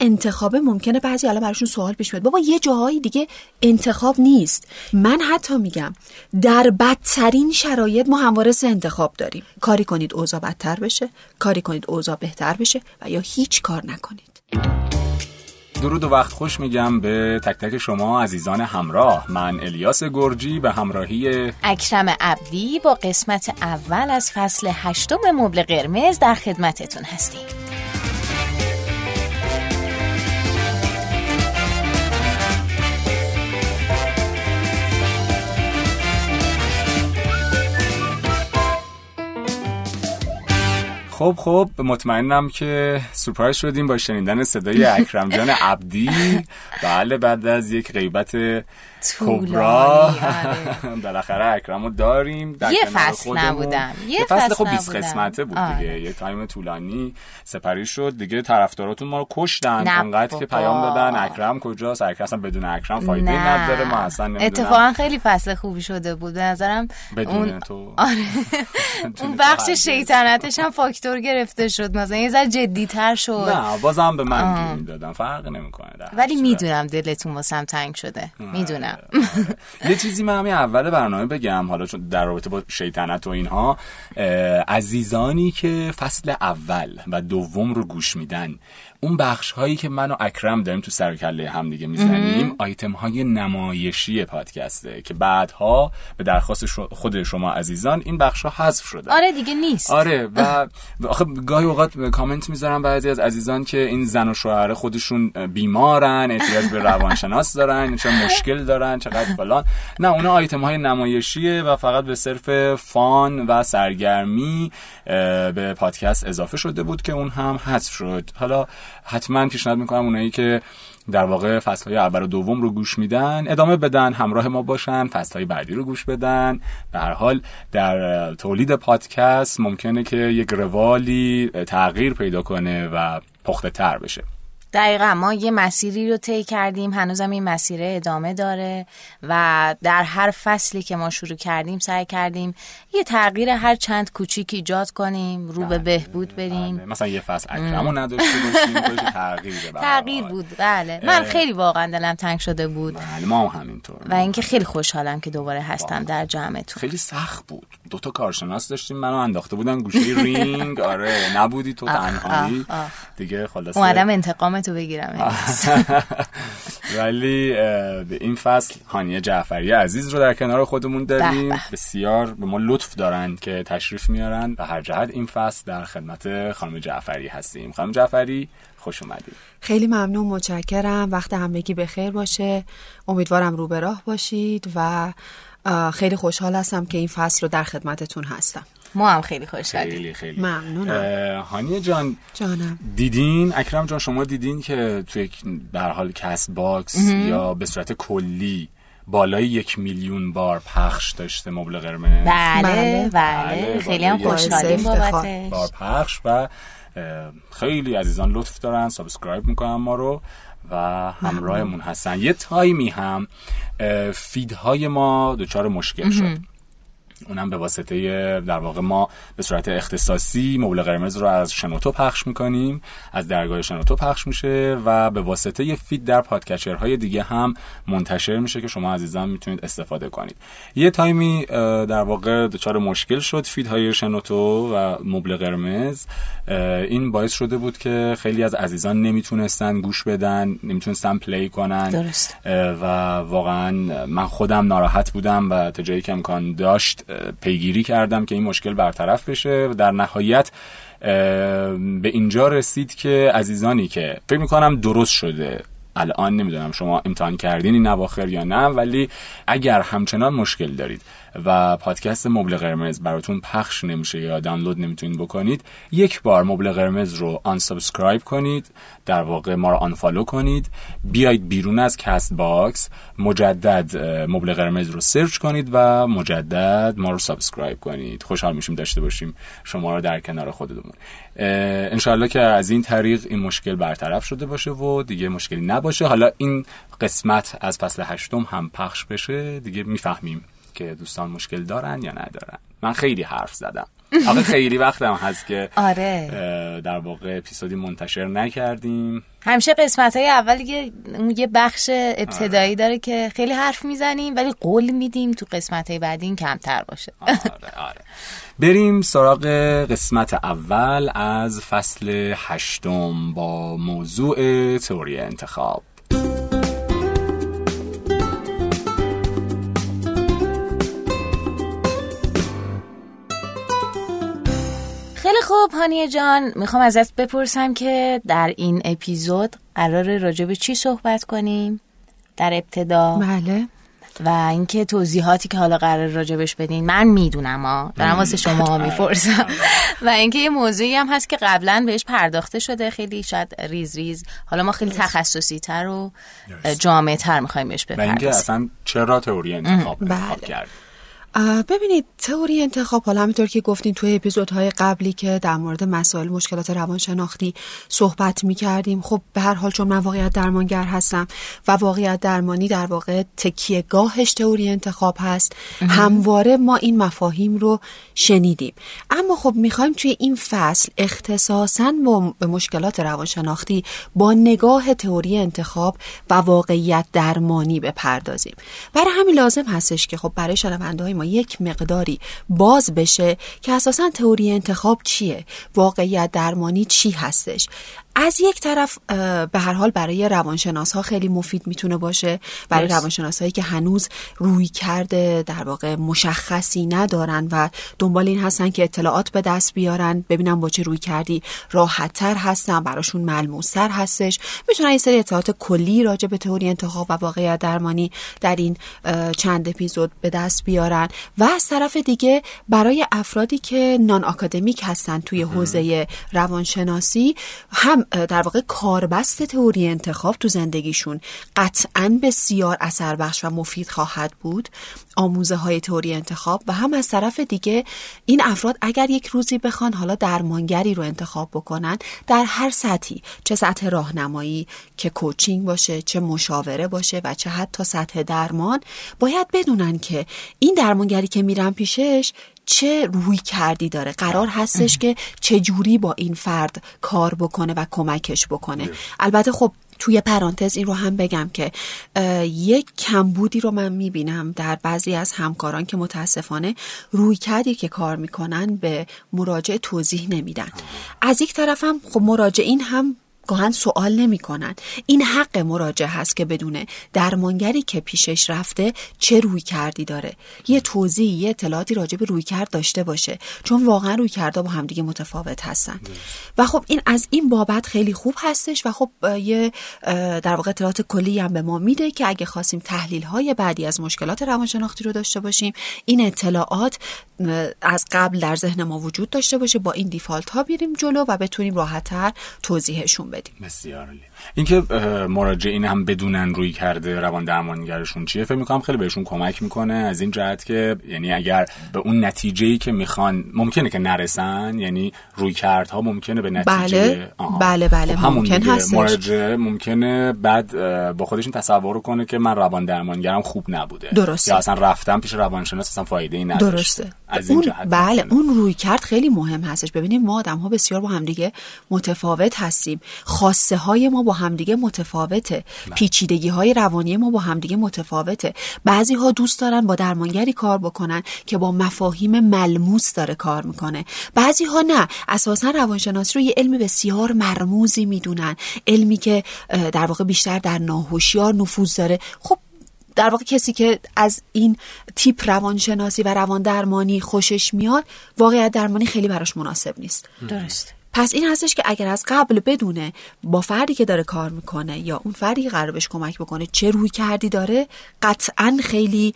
انتخاب ممکنه بعضی الان براشون سوال پیش بیاد. بابا یه جاهایی دیگه انتخاب نیست. من حتی میگم در بدترین شرایط ما همواره سه انتخاب داریم. کاری کنید اوضاع بدتر بشه کاری کنید اوضاع بهتر بشه و یا هیچ کار نکنید. درود و وقت خوش میگم به تک تک شما عزیزان همراه. من الیاس گرجی به همراهی اکرم عبدی با قسمت اول از فصل هشتم مبل قرمز در خدمتتون هستیم. خب خب مطمئنم که سورپرایز شدیم با شنیدن صدای اکرم جان عبدی. بله بعد از یک غیبت کبرا آره. بالاخره اکرمو داریم در یه فصل. نبودم. یه فصل خب 20 نبودم. قسمته بود آره. دیگه یه تایم طولانی سپری شد دیگه طرفداراتون ما رو کشتن انقدر که. پیام دادن اکرم کجاست اکرم اصلا بدون اکرم فایده. نداره ما اصلا نمی‌دونم اتفاقا خیلی فصل خوبی شده بود به نظرم بدون اون تو آره اون بخش. شیطنتش هم فاکتور گرفته شد مثلا یه ذره جدیتر شد نه بازم به من می‌دادن فرق نمی‌کنه ولی. می‌دونم دلتون واسم تنگ شده می‌دونم یه چیزی من همین اول برنامه بگم حالا چون در رابطه با شیطنت و اینها عزیزانی که فصل اول و دوم رو گوش میدن اون بخش هایی که من و اکرم داریم تو سر کله هم دیگه می‌زنیم آیتم های نمایشی پادکسته که بعدها به درخواست خود شما عزیزان این بخش ها حذف شده. آره دیگه نیست. آره و آخه گاهی اوقات کامنت می‌ذارن بعضی از عزیزان که این زن و شوهر خودشون بیمارن احتیاج به روانشناس دارن چه مشکل دارن. چقدر فلان. نه اونا آیتم های نمایشیه و فقط به صرف فان و سرگرمی به پادکست اضافه شده بود که اون هم حذف شد. حالا حتما پیشنهاد می‌کنم اونایی که در واقع فصل های اول و دوم رو گوش میدن ادامه بدن همراه ما باشن فصل های بعدی رو گوش بدن. به هر حال در تولید پادکست ممکنه که یک روالی تغییر پیدا کنه و پخته تر بشه. دقیقا ما یه مسیری رو طی کردیم هنوزم این مسیر ادامه داره و در هر فصلی که ما شروع کردیم سعی کردیم یه تغییر هر چند کوچیک ایجاد کنیم رو به بهبود بریم. بله. مثلا یه فصل اکرمو نداشته باشیم هر تغییر حال. بود. بله. من خیلی واقعا دلم تنگ شده بود. بله ما هم همینطور. و اینکه خیلی خوشحالم که دوباره هستم در جمعتون. خیلی سخت بود. دو تا کارشناس داشتیم منو انداخته بودن گوشه رینگ. آره نبودی تو تنهایی. دیگه خلاصه اومدم انتقامتو بگیرم. ولی به این فصل هانیه جعفری عزیز رو در کنار خودمون داریم. بسیار به ما لطف دارن که تشریف میارن. و هر جهت این فصل در خدمت خانم جعفری هستیم. خانم جعفری خوش اومدید. خیلی ممنون متشکرم. وقت همگی به خیر باشه. امیدوارم رو به راه باشید و خیلی خوشحال هستم که این فصل رو در خدمتتون هستم. ما هم خیلی خوشحالیم خیلی خیلی. ممنونم. هانیه جان جانم. دیدین؟ اکرم جان شما دیدین که توی یک به هر حال Castbox یا به صورت کلی بالای یک میلیون بار پخش داشته مبل قرمز؟ بله بله. بله, بله، خیلی هم باعث خوشحالیم. بابتش. بار پخش و خیلی عزیزان لطف دارن subscribe می‌کنن ما رو و همراهمون هستن. یه تایمی هم feed های ما دچار مشکل شد. اونم به واسطه در واقع ما به صورت اختصاصی مبل قرمز رو از شنوتو پخش می‌کنیم. از درگاه شنوتو پخش میشه و به واسطه یه feed در podcatcher های دیگه هم منتشر میشه که شما عزیزان می‌تونید استفاده کنید. یه تایمی در واقع دچار مشکل شد feed های شنوتو و مبل قرمز. این باعث شده بود که خیلی از عزیزان نمی‌تونستن گوش بدن نمی‌تونستن پلی کنن. درست. و واقعا من خودم ناراحت بودم و تا جایی که امکان داشت پیگیری کردم که این مشکل برطرف بشه و در نهایت به اینجا رسید که عزیزانی که فکر می‌کنم درست شده الان نمی‌دونم شما امتحان کردین این اواخر یا نه ولی اگر همچنان مشکل دارید و پادکست مبل قرمز براتون پخش نمیشه یا دانلود نمی‌تونید بکنید یک بار مبل قرمز رو unsubscribe کنید در واقع ما رو unfollow کنید بیاید بیرون از Castbox مجدد مبل قرمز رو search کنید و مجدد ما رو subscribe کنید. خوشحال میشیم داشته باشیم. شما رو در کنار خودمون. انشالله که از این طریق این مشکل برطرف شده باشه و دیگه مشکلی نباشه. حالا این قسمت از فصل هشتم هم پخش بشه. دیگه می‌فهمیم که دوستان مشکل دارن یا ندارن. من خیلی حرف زدم. آقا خیلی وقت هم هست که آره. در واقع اپیزودی منتشر نکردیم. همیشه قسمت های اول یه, یه بخش ابتدایی آره. داره که خیلی حرف می‌زنیم ولی قول میدیم تو قسمت های بعدی این کمتر باشه. آره آره. بریم سراغ قسمت اول از فصل هشتم با موضوع تئوری انتخاب. خوب هانیه جان می‌خوام ازت بپرسم که در این اپیزود قرار راجع به چی صحبت کنیم؟ در ابتدا؟ بله. و اینکه توضیحاتی که حالا قرار راجبش بدین من می‌دونم ها. دارم واسه شما ها می‌پرسم. و اینکه یه موضوعی هم هست که قبلا بهش پرداخته شده. خیلی شاید ریز ریز. حالا ما خیلی تخصصی تر و جامعه تر می‌خوایم بهش بپردازیم و اینکه اصلا چرا تئوری انتخاب انتخاب بله. ببینید تئوری انتخاب حالا همینطور که گفتین توی اپیزودهای قبلی که در مورد مسائل مشکلات روانشناختی صحبت می کردیم خب به هر حال چون من واقعیت درمانگر هستم و واقعیت درمانی در واقع تکیه گاهش تئوری انتخاب هست همواره ما این مفاهیم رو شنیدیم. اما خب می‌خوایم توی این فصل اختصاصا به مشکلات روانشناختی با نگاه تئوری انتخاب و واقعیت درمانی بپردازیم. برای همین لازم هستش که خب برای شنونده ما یک مقداری باز بشه که اساسا تئوری انتخاب چیه؟ واقعیت درمانی چی هستش؟ از یک طرف به هر حال برای روانشناس ها خیلی مفید می‌تونه باشه. برای روانشناس هایی که هنوز روی کرده در واقع مشخصی ندارن و دنبال این هستن که اطلاعات به دست بیارن ببینم با چه روی کردی. راحت تر هستن براشون ملموس تر هستش. می‌تونن این سری اطلاعات کلی راجع به تئوری انتخاب و واقعیت درمانی در این چند اپیزود به دست بیارن. و از طرف دیگه برای افرادی که نان آکادمیک هستن توی حوزه روانشناسی هم در واقع کاربست تئوری انتخاب تو زندگیشون قطعا بسیار اثر بخش و مفید خواهد بود. آموزه های تئوری انتخاب و هم از طرف دیگه این افراد اگر یک روزی بخوان حالا درمانگری رو انتخاب بکنن در هر سطحی چه سطح راهنمایی که کوچینگ باشه چه مشاوره باشه و چه حتی سطح درمان باید بدونن که این درمانگری که میرن پیشش چه روی کردی داره؟ قرار هستش که چه جوری با این فرد کار بکنه و کمکش بکنه. البته خب توی پرانتز این رو هم بگم که یک کمبودی رو من می‌بینم در بعضی از همکاران که متاسفانه روی کردی که کار می‌کنن به مراجع توضیح نمیدن. از یک طرفم خب مراجعین هم گاهن سوال نمی‌کنن این حق مراجعه هست که بدونه درمانگری که پیشش رفته چه روی کردی داره. یه توضیح یه اطلاعاتی راجع به روی کرد داشته باشه. چون واقعا روی کرده با همدیگه متفاوت هستن. و خب این از این بابت خیلی خوب هستش و خب یه در واقع اطلاعات کلی هم به ما میده که اگه خواستیم تحلیل های بعدی از مشکلات روانشناختی رو داشته باشیم این اطلاعات از قبل در ذهن ما وجود داشته باشه با این دیفالت ها بیریم جلو و بتونیم راحتتر توضیحشون بدیم بسیار عالی اینکه مراجعین هم بدونن روی کرده روان درمانگرشون چیه فکر می‌کنم خیلی بهشون کمک می‌کنه از این جهت که یعنی اگر به اون نتیجه که می‌خوان ممکنه که نرسن یعنی روی کردها ممکنه به نتیجه بله بله بله خب ممکن هست مراجع ممکنه بعد با خودشون تصور کنه که من روان درمانگرم خوب نبوده. درسته. یا اصلا رفتم پیش روانشناس اصلا فایده ای نداشته درسته. از این جهت بله اون روی کرد خیلی مهم هستش. ببینیم ما آدم ها بسیار با همدیگه متفاوت هستیم. خواسته های ما با همدیگه متفاوته. بله. پیچیدگی های روانی ما با همدیگه متفاوته. بعضی ها دوست دارن با درمانگری کار بکنن که با مفاهیم ملموس داره کار می‌کنه. بعضی ها نه. اساسا روانشناسی رو یه علم بسیار مرموزی می‌دونن. علمی که در واقع بیشتر در ناهوشیار نفوذ داره. خب در واقع کسی که از این تیپ روانشناسی و روان درمانی خوشش میاد واقعیت درمانی خیلی براش مناسب نیست. درست پس این هستش که اگر از قبل بدونه با فردی که داره کار می‌کنه یا اون فردی که قرار بهش کمک بکنه چه روی کردی داره قطعا خیلی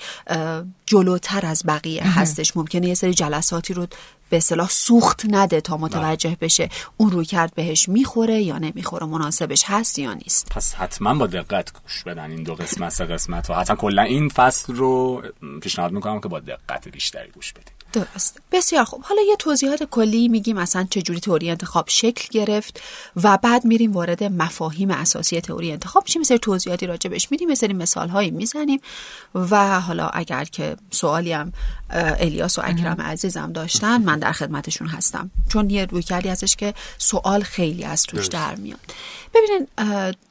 جلوتر از بقیه هستش. ممکنه یه سری جلساتی رو به اصطلاح سوخت نده تا متوجه بشه اون روی کرد بهش می‌خوره یا نمی‌خوره مناسبش هست یا نیست. پس حتما با دقت گوش بدن این دو قسمت سه قسمت و حتما کلا این فصل رو پیشنهاد می‌کنم که با دقت بیشتری گوش بدید. درست. بسیار خوب. حالا یه توضیحات کلی میگیم اصلا چجوری تئوری انتخاب شکل گرفت و بعد میریم وارد مفاهیم اساسی تئوری انتخاب میشیم. مثل توضیحاتی راجبش میدیم مثل مثال هایی می‌زنیم و حالا اگر که سوالی هم الیاس و اکرم عزیزم داشتن من در خدمتشون هستم. چون یه روی کردی ازش که سوال خیلی از توش در میاد. ببینین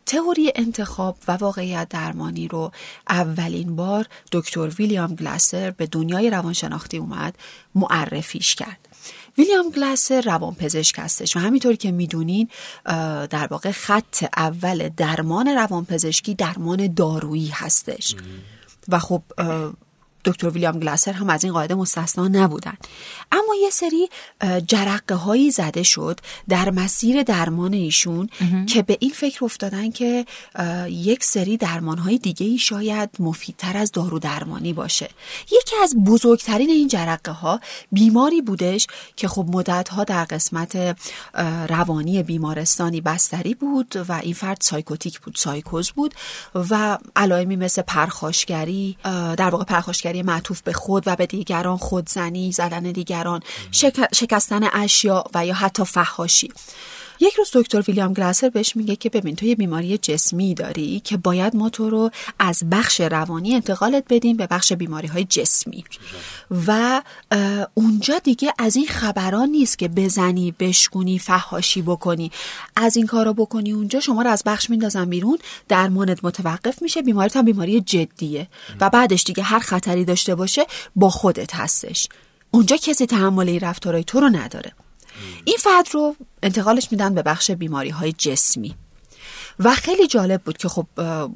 تئوری انتخاب و واقعیت درمانی رو اولین بار دکتر ویلیام گلاسر به دنیای روانشناختی اومد معرفیش کرد. ویلیام گلاسر روانپزشک هستش و همینطور که می‌دونین در واقع خط اول درمان روانپزشکی درمان دارویی هستش. و خب دکتر ویلیام گلاسر هم از این قاعده مستثنا نبودن اما یه سری جرقه هایی زده شد در مسیر درمان ایشون که به این فکر افتادن که یک سری درمان های دیگه ای شاید مفیدتر از دارو درمانی باشه. یکی از بزرگترین این جرقه ها بیماری بودش که خب مدت ها در قسمت روانی بیمارستانی بستری بود و این فرد سایکوتیک بود سایکوز بود و علائمی مثل پرخاشگری در واقع پرخاشگری معطوف به خود و به دیگران خودزنی زدن دیگران شکستن اشیا و یا حتی فحاشی. یک روز دکتر ویلیام گلاسر بهش میگه که ببین تو یه بیماری جسمی داری که باید ما تو رو از بخش روانی انتقالت بدیم به بخش بیماری های جسمی و اونجا دیگه از این خبران نیست که بزنی بشکونی فهاشی بکنی. از این کارا بکنی اونجا شما رو از بخش میندازن بیرون درمانت متوقف میشه بیماریت هم بیماری جدیه. و بعدش دیگه هر خطری داشته باشه با خودت هستش. اونجا کسی تحمل این رفتارهای تو رو نداره. این فرد رو انتقالش میدن به بخش بیماری های جسمی. و خیلی جالب بود که خب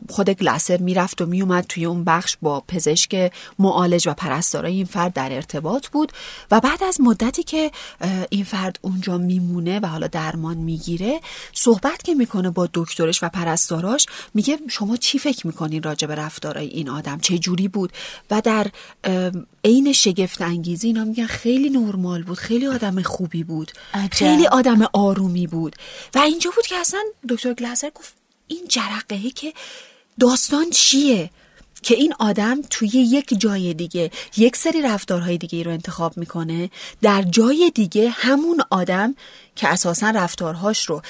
خود گلاسر می‌رفت و میومد توی اون بخش با پزشک معالج و پرستارای این فرد در ارتباط بود و بعد از مدتی که این فرد اونجا میمونه و حالا درمان می‌گیره صحبت که می‌کنه با دکترش و پرستاراش میگه شما چی فکر می‌کنین راجع به رفتارای این آدم؟ چه جوری بود؟ و در عین شگفت انگیزی اینا میگن خیلی نرمال بود خیلی آدم خوبی بود خیلی آدم آرومی بود. و اینجا بود که اصلا دکتر گلاسر گفت این جرقه که داستان چیه؟ که این آدم توی یک جای دیگه یک سری رفتارهای دیگه رو انتخاب می‌کنه در جای دیگه همون آدم که اساسا رفتارهاش رو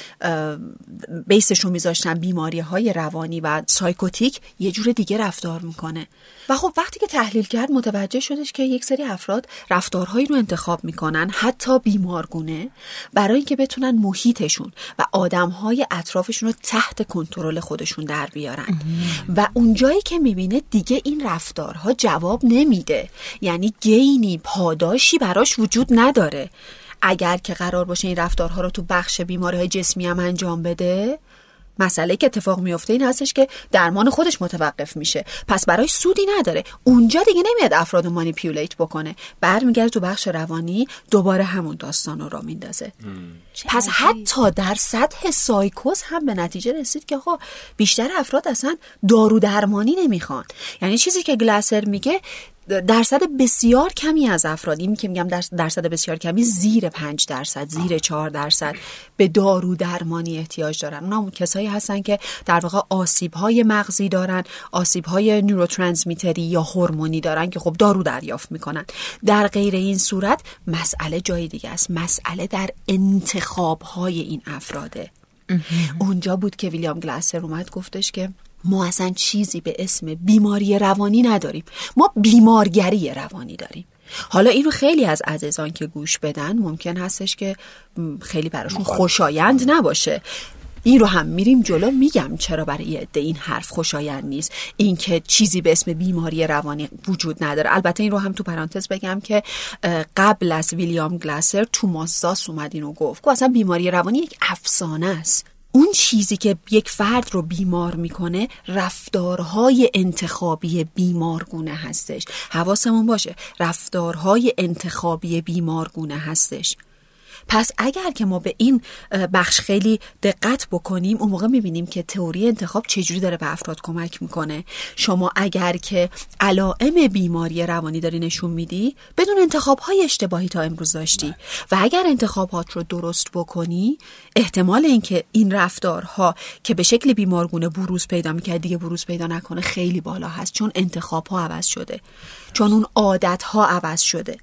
بیسش رو میذاشتن بیماری های روانی و سایکوتیک یه جور دیگه رفتار می‌کنه. و خب وقتی که تحلیل کرد متوجه شدش که یک سری افراد رفتارهایی رو انتخاب می‌کنن حتی بیمارگونه برای اینکه بتونن محیطشون و آدمهای اطرافشون رو تحت کنترل خودشون در بیارن. و اونجایی که می‌بینه دیگه این رفتارها جواب نمیده. یعنی گینی پاداشی براش وجود نداره. اگر که قرار باشه این رفتارها رو تو بخش بیماری های جسمی هم انجام بده مسئله که اتفاق میفته این هستش که درمان خودش متوقف میشه. پس برای سودی نداره. اونجا دیگه نمیاد افراد مانیپیولیت بکنه. برمیگرده تو بخش روانی دوباره همون داستان رو را میندازه. پس حتی در سطح سایکوز هم به نتیجه رسید که آقا بیشتر افراد اصلا دارو درمانی نمی‌خوان. یعنی چیزی که گلاسر میگه درصد بسیار کمی از افراد این که میگم درصد بسیار کمی زیر پنج درصد زیر چهار درصد به دارو درمانی احتیاج دارن. اونا کسایی هستن که در واقع آسیب های مغزی دارن آسیب های نوروترانسمیتری یا هورمونی دارن که خب دارو دریافت می‌کنن. در غیر این صورت مسئله جای دیگه است. مسئله در انتخاب های این افراده. اونجا بود که ویلیام گلاسر اومد گفتش که ما اصلا چیزی به اسم بیماری روانی نداریم. ما بیمارگری روانی داریم. حالا اینو خیلی از عزیزان که گوش بدن ممکن هستش که خیلی براشون خوشایند نباشه. این رو هم میریم جلو میگم چرا برای عده این حرف خوشایند نیست. اینکه چیزی به اسم بیماری روانی وجود نداره. البته این رو هم تو پرانتز بگم که قبل از ویلیام گلاسر تو ماساس اومد اینو گفت اصلا بیماری روانی یک افسانه است. اون چیزی که یک فرد رو بیمار می‌کنه رفتارهای انتخابی بیمارگونه هستش. حواسمون باشه رفتارهای انتخابی بیمارگونه هستش. پس اگر که ما به این بخش خیلی دقت بکنیم اون موقع می‌بینیم که تئوری انتخاب چجوری داره به افراد کمک می‌کنه. شما اگر که علائم بیماری روانی داری نشون میدی بدون انتخاب های اشتباهی تا امروز داشتی. و اگر انتخابات رو درست بکنی احتمال اینکه این رفتارها که به شکل بیمارگونه بروز پیدا می‌کرد دیگه بروز پیدا نکنه خیلی بالا هست. چون انتخاب ها عوض شده. چون اون عادت ها عوض شده.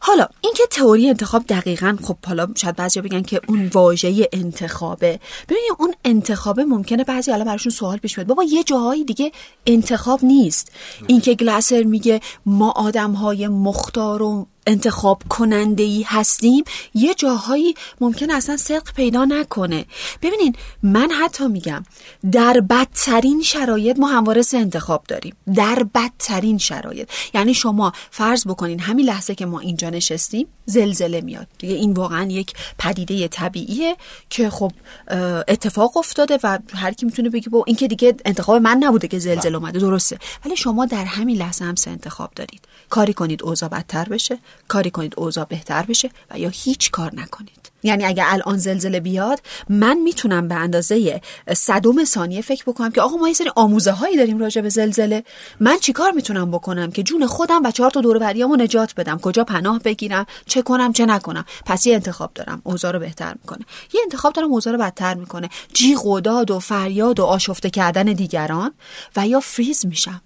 حالا اینکه تئوری انتخاب دقیقا خب حالا شاید بعضیا بگن که اون واژه انتخابه. ببینید اون انتخابه ممکنه بعضی حالا براشون سوال پیش بیاد. بابا یه جاهایی دیگه انتخاب نیست. اینکه گلاسر میگه ما آدم های مختار و انتخاب کننده ای هستیم یه جاهایی ممکن اصلا صدق پیدا نکنه. ببینین من حتی میگم در بدترین شرایط ما همواره سه انتخاب داریم. در بدترین شرایط. یعنی شما فرض بکنین همین لحظه که ما اینجا نشستیم زلزله میاد. دیگه این واقعا یک پدیده طبیعیه که خب اتفاق افتاده و هر کی می‌تونه بگه با این که دیگه انتخاب من نبوده که زلزله بله. اومده. درسته. ولی شما در همین لحظه هم سه انتخاب دارید. کاری کنید اوضاع بدتر بشه. کاری کنید اوضاع بهتر بشه و یا هیچ کار نکنید. یعنی اگه الان زلزله بیاد من می‌تونم به اندازه صدوم ثانیه فکر بکنم که آقا ما یه سری آموزه هایی داریم راجع به زلزله. من چیکار می‌تونم بکنم که جون خودم و چهار تا دور بریامو نجات بدم؟ کجا پناه بگیرم؟ چه کنم؟ چه نکنم؟ پس یه انتخاب دارم. اوضاع رو بهتر می‌کنه. یه انتخاب دارم اوضاع رو بدتر می‌کنه. جیغ و داد و فریاد و آشفته کردن دیگران و یا فریز میشم.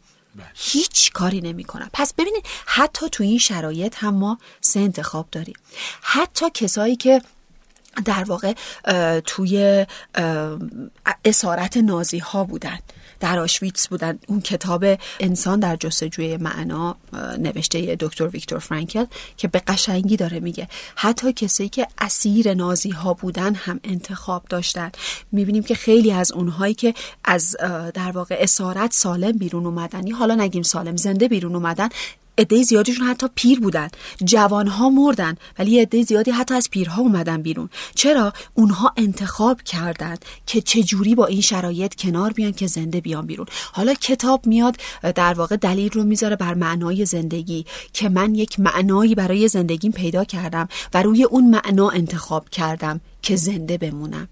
هیچ کاری نمی کنم پس ببینید حتی تو این شرایط هم ما سه انتخاب داریم. حتی کسایی که در واقع توی اسارت نازی ها بودن. در آشویتس بودن. اون کتاب انسان در جستجوی معنا نوشته دکتر ویکتور فرانکل که به قشنگی داره میگه. حتی کسی که اسیر نازی ها بودن هم انتخاب داشتن. می‌بینیم که خیلی از اونهایی که از در واقع اسارت سالم بیرون اومدن. حالا نگیم سالم زنده بیرون اومدن. عده زیادیشون حتی پیر بودن. جوانها مردن ولی عده زیادی حتی از پیرها اومدن بیرون. چرا؟ اونها انتخاب کردند که چجوری با این شرایط کنار بیان که زنده بیان بیرون. حالا کتاب میاد در واقع دلیل رو می‌ذاره بر معنای زندگی که من یک معنایی برای زندگیم پیدا کردم و روی اون معنا انتخاب کردم. که زنده بمونم.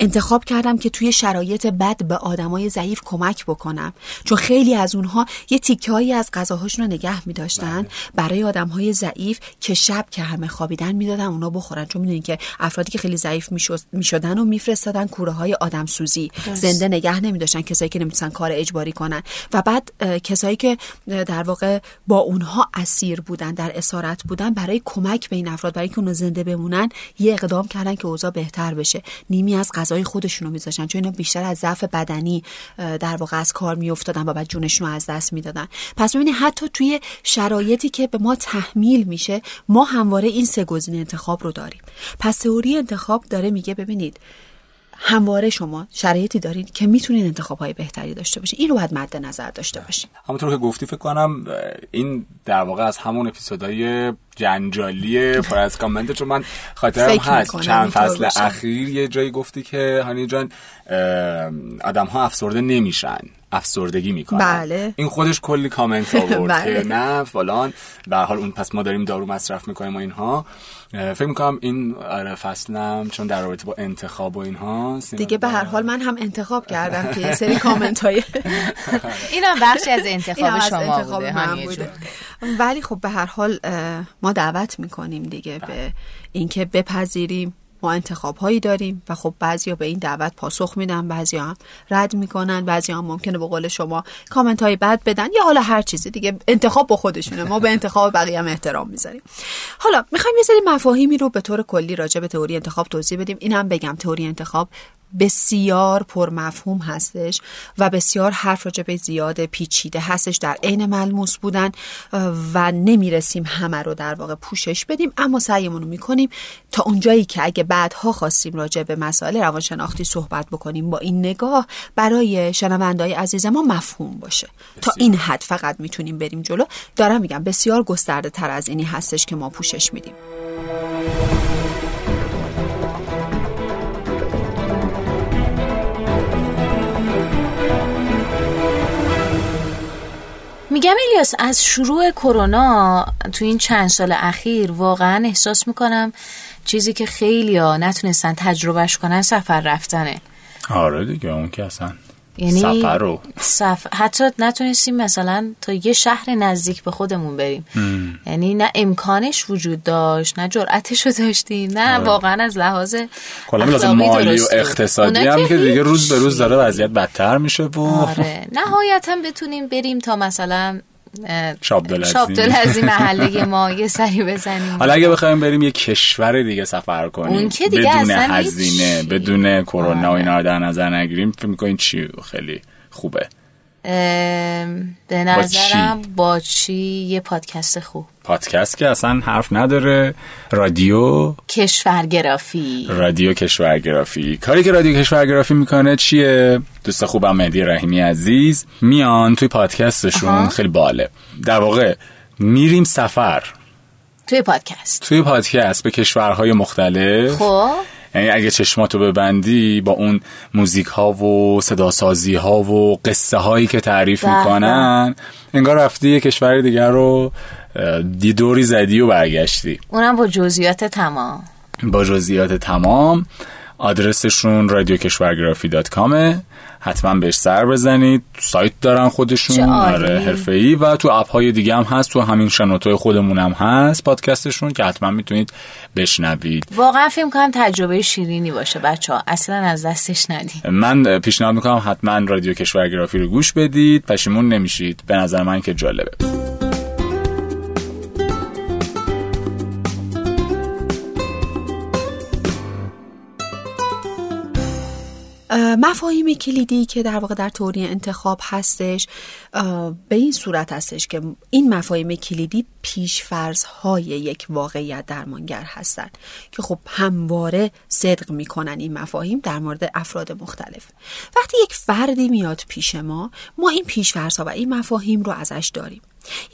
انتخاب کردم که توی شرایط بد به آدمای ضعیف کمک بکنم. چون خیلی از اونها یه تیکهایی از غذاهاشون رو نگه می داشتن بله. برای آدمهای ضعیف که شب که همه خوابیدن می‌دادن اونا بخورن. چون می‌دونین که افرادی که خیلی ضعیف می‌شدن و میفرستادن کوره های آدم سوزی زنده نگه نمی داشتن کسایی که نمی‌تونن کار اجباری کنن. و بعد کسایی که در واقع با اونها اسیر بودن در اسارت بودن برای کمک به این افراد برای که اونها زنده بمونن یه اقدام کردن که اوضاع بهتر بشه. نیمی از غذای خودشونو میذاشتن چون اینا بیشتر از ضعف بدنی در واقع از کار میافتادن و بعد جونشون از دست می‌دادن. پس ببینید حتی توی شرایطی که به ما تحمیل میشه ما همواره این سه گزینه انتخاب رو داریم. پس تئوری انتخاب داره میگه ببینید همواره شما شرایطی دارید که می‌تونید انتخاب های بهتری داشته باشید این رو باید مد نظر داشته باشید همونطور که گفتی فکر کنم این در واقع از همون اپیزودهای جنجالی پر از کامنت چون من خاطرم هست. چند فصل اخیر یه جایی گفتی که هانی جان آدم ها افسرده نمیشن. افسردگی می‌کنن بله. این خودش کلی کامنت آورد بله. که نه فلان به حال اون پس ما داریم دارو مصرف می‌کنیم و اینها فکر می‌کنم این آره فصلم چون در رابطه با انتخاب و اینها دیگه به هر حال من هم انتخاب کردم که یه سری کامنت های این هم بخشی از انتخاب شما انتخاب بوده, بوده. ولی خب به هر حال ما دعوت می‌کنیم دیگه به بله. اینکه بپذیریم ما انتخاب هایی داریم و خب بعضیا به این دعوت پاسخ میدن بعضی هم رد می‌کنن بعضی هم ممکنه به قول شما کامنت های بد بدن یا حالا هر چیزی دیگه انتخاب با خودشونه. ما به انتخاب بقیه هم احترام می‌ذاریم. حالا می‌خوایم یه سری مفاهیمی رو به طور کلی راجع به تئوری انتخاب توضیح بدیم. اینم بگم تئوری انتخاب بسیار پرمفهوم هستش و بسیار حرف راجبه زیاد پیچیده هستش در عین ملموس بودن و نمی‌رسیم همه رو در واقع پوشش بدیم. اما سعیمون رو می‌کنیم تا اونجایی که اگه بعدها خواستیم راجع به مسائل روانشناختی صحبت بکنیم با این نگاه برای شنوندای عزیز ما مفهوم باشه. تا این حد فقط می‌تونیم بریم جلو. دارم میگم بسیار گسترده تر از اینی هستش که ما پوشش میدیم. میگم الیاس از شروع کرونا تو این چند سال اخیر واقعا احساس می‌کنم چیزی که خیلی ها نتونستن تجربهش کنن سفر رفتنه. آره دیگه اون که اصلا. یعنی سفر رو سفر حتی نتونستیم مثلا تا یه شهر نزدیک به خودمون بریم. یعنی نه امکانش وجود داشت نه جرأتش رو داشتیم نه آره. واقعا از لحاظ کلا مالی و اقتصادی هم که دیگه روز به روز داره وضعیت بدتر میشه. و آره نهایتا بتونیم بریم تا مثلا شاب دلزی محله ما یه سری بزنیم. حالا اگه بخوایم بریم یه کشور دیگه سفر کنیم. اون که دیگه بدون هزینه بدون کرونا و اینا رو در نظر نگیریم فکر می‌کنین چی خیلی خوبه؟ به نظرم با چی؟, یه پادکست خوب. پادکست که اصلا حرف نداره. رادیو. کشورگرافی. رادیو کشورگرافی. کاری که رادیو کشورگرافی می‌کنه چیه؟ دوست خوبم مهدی رحیمی عزیز. میان توی پادکستشون. آها. خیلی باله. در واقع میریم سفر. توی پادکست. توی پادکست به کشورهای مختلف. خب. یعنی اگه چشماتو ببندی با اون موزیک ها و صداسازی ها و قصه هایی که تعریف بله. می‌کنن انگار رفتی یه کشور دیگر رو دی دوری زدی و برگشتی. اونم با جزئیات تمام. با جزئیات تمام. آدرسشون رادیو کشورگرافی دات کامه. حتما بهش سر بزنید. سایت دارن خودشون. آره حرفه‌ای. و تو اپ های دیگه هم هست تو همین شنوتو خودمون هم هست پادکستشون که حتما می‌تونید بشنوید. واقعا فکر کنم تجربه شیرینی باشه بچه ها اصلا از دستش ندید من پیشنهاد می‌کنم حتما رادیو کشورگرافی رو گوش بدید. پشیمون نمیشید. به نظر من که جالبه. مفاهیم کلیدی که در واقع در توری انتخاب هستش به این صورت هستش که این مفاهیم کلیدی پیشفرض های یک واقعیت درمانگر هستند که خب همواره صدق می‌کنن این مفاهیم در مورد افراد مختلف. وقتی یک فردی میاد پیش ما ما این پیشفرض ها و این مفاهیم رو ازش داریم.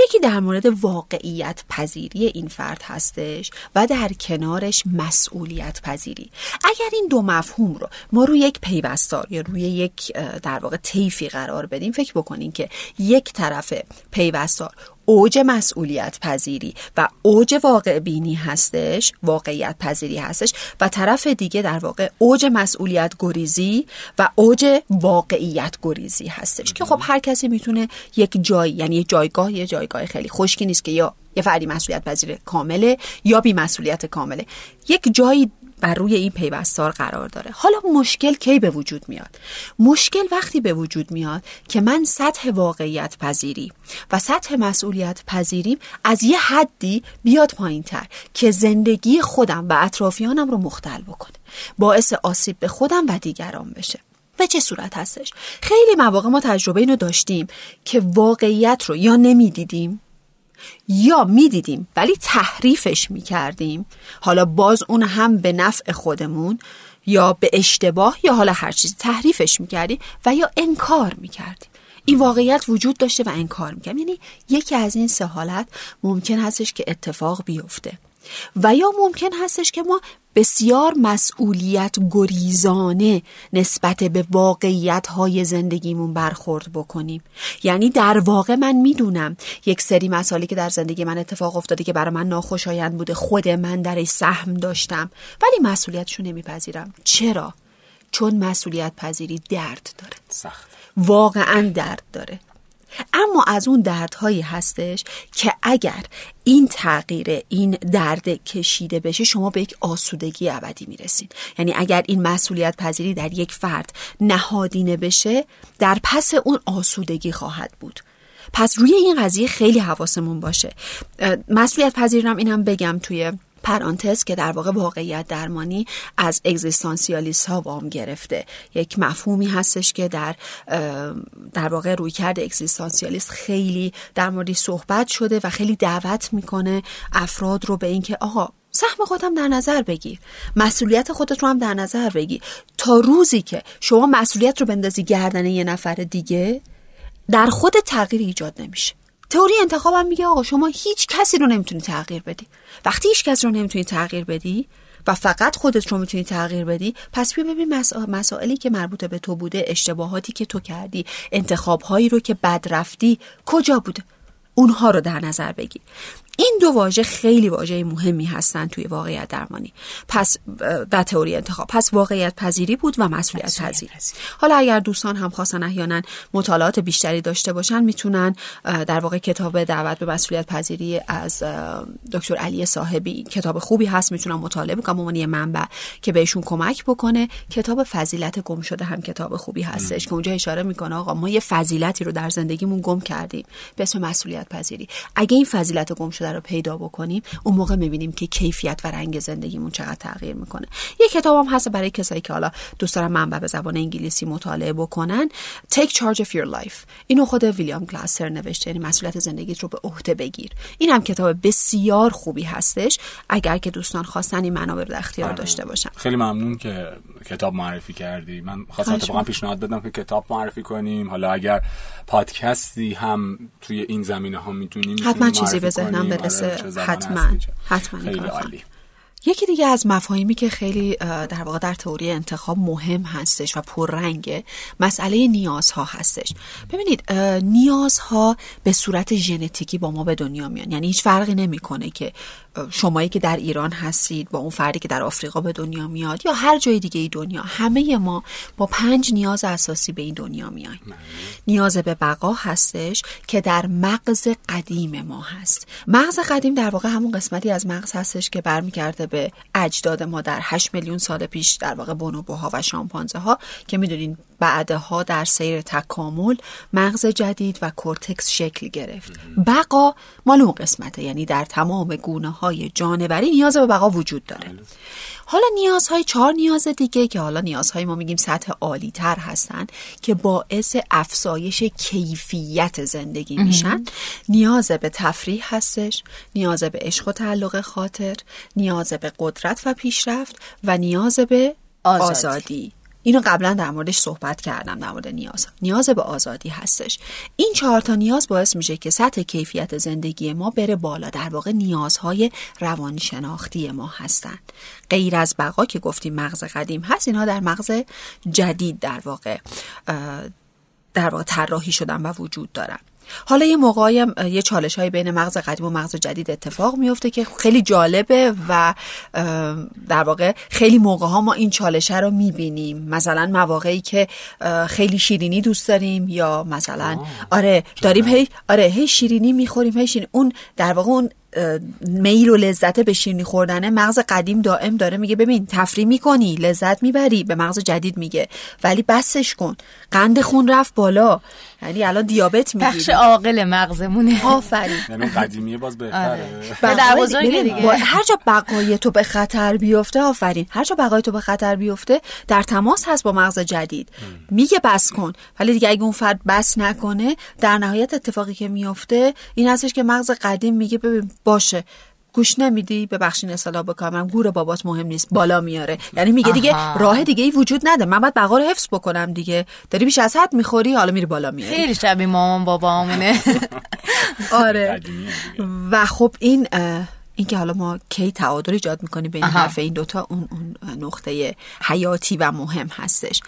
یکی در مورد واقعیت پذیری این فرد هستش و در کنارش مسئولیت پذیری. اگر این دو مفهوم رو ما روی یک پیوستار یا روی یک در واقع طیفی قرار بدیم فکر بکنین که یک طرف پیوستار اوج مسئولیت پذیری و اوج واقع بینی هستش واقعیت پذیری هستش و طرف دیگه در واقع اوج مسئولیت گریزی و اوج واقعیت گریزی هستش که خب هر کسی می‌تونه یک جای یعنی یک جایگاه یه جایگاه خیلی خشکی نیست که یا یه فردی مسئولیت پذیر کامله یا بی مسئولیت کامله. یک جایی بر روی این پیوستار قرار داره. حالا مشکل کی به وجود میاد؟ مشکل وقتی به وجود میاد که من سطح واقعیت پذیری و سطح مسئولیت پذیریم از یه حدی بیاد پایین تر که زندگی خودم و اطرافیانم رو مختل بکنه باعث آسیب به خودم و دیگران بشه. به چه صورت هستش؟ خیلی مواقع ما تجربه اینو داشتیم که واقعیت رو یا نمی‌دیدیم یا می‌دیدیم ولی تحریفش می‌کردیم. حالا باز اون هم به نفع خودمون یا به اشتباه یا حالا هر چیز تحریفش می‌کردیم و یا انکار می‌کردیم. این واقعیت وجود داشته و انکار می‌کردیم یعنی یکی از این سه حالت ممکن هستش که اتفاق بیفته. و یا ممکن هستش که ما بسیار مسئولیت گریزانه نسبت به واقعیت های زندگیمون برخورد بکنیم. یعنی در واقع من می‌دونم یک سری مسائلی که در زندگی من اتفاق افتاده که برای من ناخوشایند بوده خود من درش سهم داشتم ولی مسئولیتشو نمیپذیرم. چرا؟ چون مسئولیت پذیری درد داره. سخت. واقعا درد داره. اما از اون دردهایی هستش که اگر این تغییر این درد کشیده بشه شما به یک آسودگی ابدی می‌رسید. یعنی اگر این مسئولیت پذیری در یک فرد نهادینه بشه در پس اون آسودگی خواهد بود. پس روی این قضیه خیلی حواسمون باشه. مسئولیت پذیرم اینم بگم توی پرانتز که در واقع واقعیت درمانی از اگزیستانسیالیست ها وام گرفته. یک مفهومی هستش که در در واقع روی کرد اگزیستانسیالیست خیلی در موردی صحبت شده و خیلی دعوت می‌کنه افراد رو به اینکه آقا سهم خودم در نظر بگیر. مسئولیت خودت رو هم در نظر بگیر. تا روزی که شما مسئولیت رو بندازی گردن یه نفر دیگه در خود تغییر ایجاد نمیشه. تئوری انتخابم میگه آقا شما هیچ کسی رو نمی‌تونی تغییر بدی. وقتی هیچ کس رو نمی‌تونی تغییر بدی و فقط خودت رو می‌تونی تغییر بدی پس بیا ببین مسا- مسائلی که مربوط به تو بوده اشتباهاتی که تو کردی انتخابهایی رو که بد رفتی کجا بوده؟ اونها رو در نظر بگیر. این دو واژه خیلی واژه مهمی هستن توی واقعیت درمانی. پس و تئوری انتخاب. پس واقعیت پذیری بود و مسئولیت پذیری. حالا اگر دوستان هم خواستن احیانا مطالعات بیشتری داشته باشن می‌تونن در واقع کتاب دعوت به مسئولیت پذیری از دکتر علی صاحبی کتاب خوبی هست می‌تونن مطالعه بکنم عنوان منبع که بهشون کمک بکنه. کتاب فضیلت گم شده هم کتاب خوبی هستش که اونجا اشاره می‌کنه آقا ما یه فضیلتی رو در زندگیمون گم کردیم به اسم مسئولیت پذیری. اگه این فضیلت گم شده شده رو پیدا بکنیم اون موقع می‌بینیم که کیفیت و رنگ زندگیمون چقدر تغییر می‌کنه. یه کتابم هست برای کسایی که حالا دوست دارن منبع به زبان انگلیسی مطالعه بکنن. Take Charge of Your Life. اینو خود ویلیام گلاسر نوشته. یعنی مسئولیت زندگیت رو به عهده بگیر. این هم کتاب بسیار خوبی هستش. اگر که دوستان خواستن این منابع رو در اختیار آره. داشته باشن. خیلی ممنون که کتاب معرفی کردی. من خواستم اتفاقا پیشنهاد بدم که کتاب معرفی کنیم. حالا اگر پادکستی هم توی این زمینه ها می‌تونیم حتما چیزی به ذهنم برسه حتما حتما خیلی عالی. یکی دیگه از مفاهیمی که خیلی در واقع در تئوری انتخاب مهم هستش و پررنگه مسئله نیازها هستش. ببینید نیازها به صورت ژنتیکی با ما به دنیا میان. یعنی هیچ فرقی نمی‌کنه که شمایی که در ایران هستید با اون فردی که در آفریقا به دنیا میاد یا هر جای دیگه ای دنیا. همه ما با پنج نیاز اساسی به این دنیا میایم. نیاز به بقا هستش که در مغز قدیم ما هست. مغز قدیم در واقع همون قسمتی از مغز هستش که برمیگرده به اجداد ما در 8 میلیون سال پیش در واقع بونوبوها و شامپانزه ها که می‌دونین بعدها در سیر تکامل مغز جدید و کورتکس شکل گرفت. بقا مال اون قسمته یعنی در تمام گونه های جانوری نیاز به بقا وجود داره. حالا نیازهای چهار نیاز دیگه که حالا نیازهای ما میگیم سطح عالی تر هستن که باعث افزایش کیفیت زندگی میشن. نیاز به تفریح هستش نیاز به عشق و تعلق خاطر نیاز به قدرت و پیشرفت و نیاز به آزادی, آزادی. اینو قبلا در موردش صحبت کردم در مورد نیاز. نیاز به آزادی هستش. این چهار تا نیاز باعث میشه که سطح کیفیت زندگی ما بره بالا. در واقع نیازهای روانی شناختی ما هستند. غیر از بقا که گفتیم مغز قدیم هست اینها در مغز جدید در واقع در واقع طراحی شدن و وجود دارن. حالا یه موقعی هم یه چالش های بین مغز قدیم و مغز جدید اتفاق میفته که خیلی جالبه و در واقع خیلی موقع ها ما این چالشه رو می‌بینیم. مثلا مواقعی که خیلی شیرینی دوست داریم یا مثلا آره داریم هی آره هی شیرینی می‌خوریم هی شیرینی. اون در واقع اون میل و لذت به شیرینی خوردن مغز قدیم دائم داره میگه ببین تفریح می‌کنی لذت می‌بری. به مغز جدید میگه. ولی بسش کن. قند خون رفت بالا. یعنی الان دیابت می‌گیری بخش عاقل مغزمونه. آفرین. یعنی قدیمیه باز بهتره. در بزرگ دیگه. هر جا بقای تو به خطر بیفته آفرین. هر جا بقای تو به خطر بیفته در تماس هست با مغز جدید. میگه بس کن. ولی دیگه اگه اون فرد بس نکنه در نهایت اتفاقی که میفته این هستش که مغز قدیم میگه ببین باشه. گوش نمیدی؟ ببخشین اصطلاح بکنم گور بابات مهم نیست. بالا میاره. یعنی میگه دیگه آها. راه دیگه ای وجود نده. من باید بقا رو حفظ بکنم دیگه. داری بیش از حد می‌خوری حالا میری بالا میاری. خیلی شبیه مامان بابا همونه. آره. و خب این این که حالا ما کی تعادل ایجاد می‌کنیم بین حرف این دوتا اون, اون نقطه حیاتی و مهم هستش.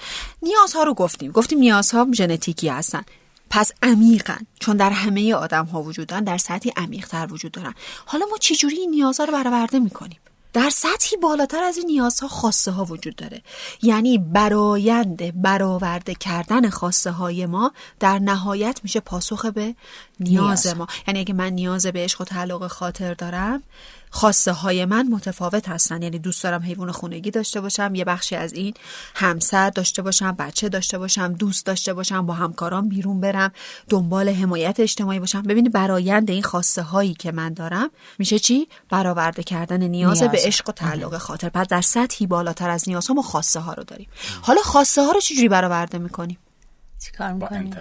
نیازها رو گفتیم. گفتیم نیازها ژنتیکی هستن. پس عمیقن. چون در همه آدم ها وجود دارن در سطحی عمیق تر وجود دارن. حالا ما چجوری این نیازها رو برآورده می‌کنیم؟ در سطحی بالاتر از این نیازها خواسته ها وجود داره. یعنی برایند برآورده کردن خواسته های ما در نهایت میشه پاسخ به نیاز. ما. یعنی اگه من نیاز به عشق و تعلق خاطر دارم خواسته های من متفاوت هستن. یعنی دوست دارم حیوان خونگی داشته باشم یه بخشی از این همسر داشته باشم بچه داشته باشم دوست داشته باشم با همکاران بیرون برم دنبال حمایت اجتماعی باشم. ببینید برایند این خواسته هایی که من دارم میشه چی؟ برآورده کردن نیاز, نیاز. به عشق و تعلق خاطر. پس در سطحی بالاتر از نیاز ها ما خواسته ها رو داریم. حالا خواسته ها رو چجوری برآورده می‌کنیم؟ چیکار می‌کنیم؟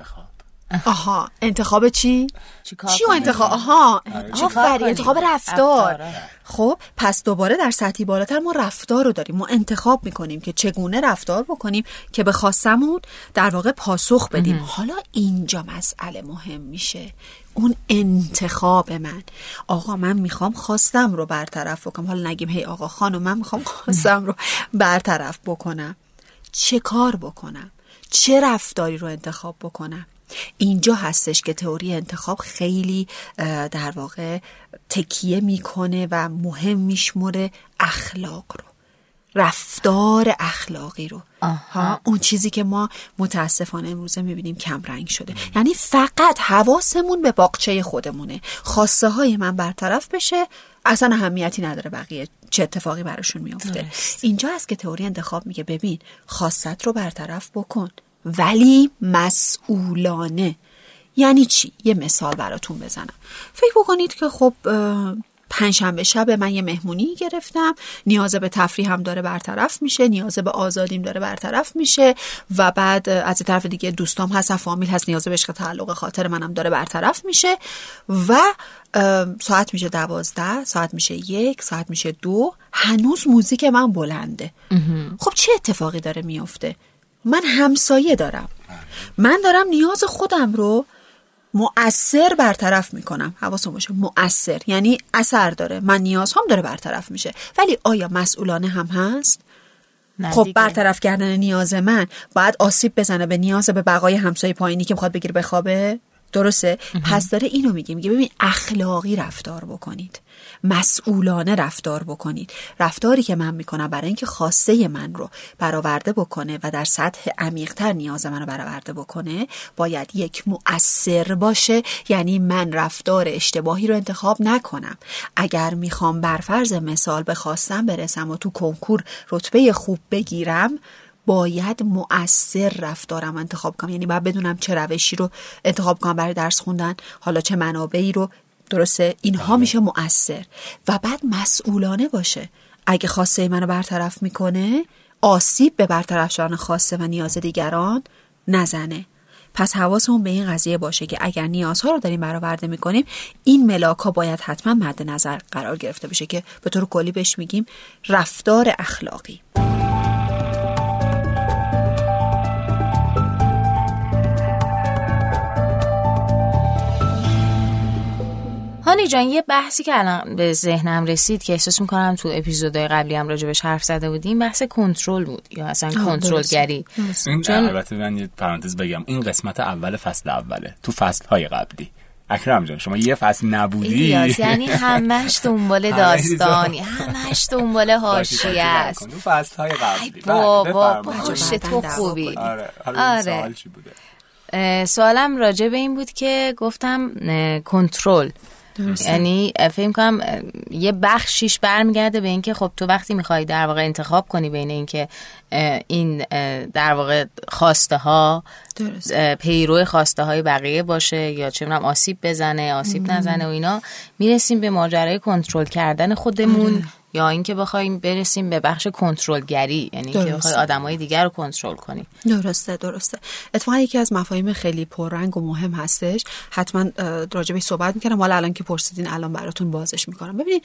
آها انتخاب چی؟ چی و انتخاب؟ آها آفرین انتخاب رفتار. خب پس دوباره در سطحی بالاتر ما رفتار رو داریم. ما انتخاب می‌کنیم که چگونه رفتار بکنیم که به خواستمون در واقع پاسخ بدیم. حالا اینجا مسئله مهم میشه. اون انتخاب من. آقا من می‌خوام خواستم رو برطرف بکنم. حالا نگیم هی آقا خانم من می‌خوام خواستم رو برطرف بکنم. چه کار بکنم؟ چه رفتاری رو انتخاب بکنم؟ اینجا هستش که تئوری انتخاب خیلی در واقع تکیه می‌کنه و مهم میشمره اخلاق رو رفتار اخلاقی رو. ها اون چیزی که ما متاسفانه امروزه می‌بینیم کم رنگ شده. یعنی فقط حواسمون به باغچه خودمونه. خواسته های من برطرف بشه اصلا اهمیتی نداره بقیه چه اتفاقی براشون میفته اینجا هست که تئوری انتخاب میگه ببین خواست رو برطرف بکن. ولی مسئولانه. یعنی چی؟ یه مثال براتون بزنم. فکر بکنید که خب پنجشنبه شب من یه مهمونی گرفتم. نیاز به تفریح هم داره برطرف میشه. نیاز به آزادیم داره برطرف میشه. و بعد از طرف دیگه دوستام هست فامیل هست نیاز به عشق تعلق خاطر منم داره برطرف میشه. و ساعت میشه دوازده ساعت میشه یک ساعت میشه دو. هنوز موزیک من بلنده. خب چه اتفاقی داره میفته من همسایه دارم. من دارم نیاز خودم رو مؤثر برطرف می‌کنم. حواستون باشه مؤثر. یعنی اثر داره. من نیاز هم داره برطرف میشه. ولی آیا مسئولانه هم هست؟ خب برطرف کردن نیاز من. باید آسیب بزنه به نیاز به بقای همسایه پایینی که می‌خواد بگیره بخوابه؟ درسته؟ پس داره اینو میگه میگه ببین اخلاقی رفتار بکنید مسئولانه رفتار بکنید. رفتاری که من می‌کنم برای اینکه خواسته من رو برآورده بکنه و در سطح عمیقتر نیاز من رو برآورده بکنه باید یک مؤثر باشه یعنی من رفتار اشتباهی رو انتخاب نکنم. اگر می‌خوام بر فرض مثال به خواستم برسم و تو کنکور رتبه خوب بگیرم باید مؤثر رفتارم انتخاب کنم. یعنی باید بدونم چه روشی رو انتخاب کنم برای درس خوندن حالا چه منابعی رو. درسته؟ اینها بله. میشه مؤثر. و بعد مسئولانه باشه. اگه خواسته منو برطرف می‌کنه آسیب به برطرف شدن خواسته و نیاز دیگران نزنه. پس حواسمون به این قضیه باشه که اگر نیازها رو داریم برآورده می‌کنیم این ملاک ها باید حتما مد نظر قرار گرفته بشه که به طور کلی بهش میگیم رفتار اخلاقی. هانی جان یه بحثی که الان به ذهنم رسید که احساس می‌کنم تو اپیزودهای قبلی هم راجبش حرف زده بودیم بحث کنترل بود یا اصلا کنترلگری. چون البته من یه پرانتز بگم این قسمت اول فصل اوله تو فصل های قبلی. اکرم جان شما یه فصل نبودی. یعنی همش دنبال داستانی همش دنبال حاشیه است. تو فصل های قبلی بله، بابا باشه تو خوبی. آره آره. سوالم راجع به این بود که گفتم کنترل. یعنی فکر کنم یه بخشیش برمیگرده به اینکه خب تو وقتی می‌خوای در واقع انتخاب کنی بین اینکه این در واقع خواسته ها پیرو خواسته های بقیه باشه یا چه آسیب بزنه آسیب نزنه و اینا می‌رسیم به ماجرای کنترل کردن خودمون. آره. یا اینکه بخوایم برسیم به بخش کنترلگری یعنی که بخوای آدمای دیگر رو کنترل کنی. درسته درسته. اتفاقا یکی از مفاهیم خیلی پررنگ و مهم هستش. حتما راجبش صحبت می‌کنم حالا الان که پرسیدین الان براتون بازش می‌کنم. ببینید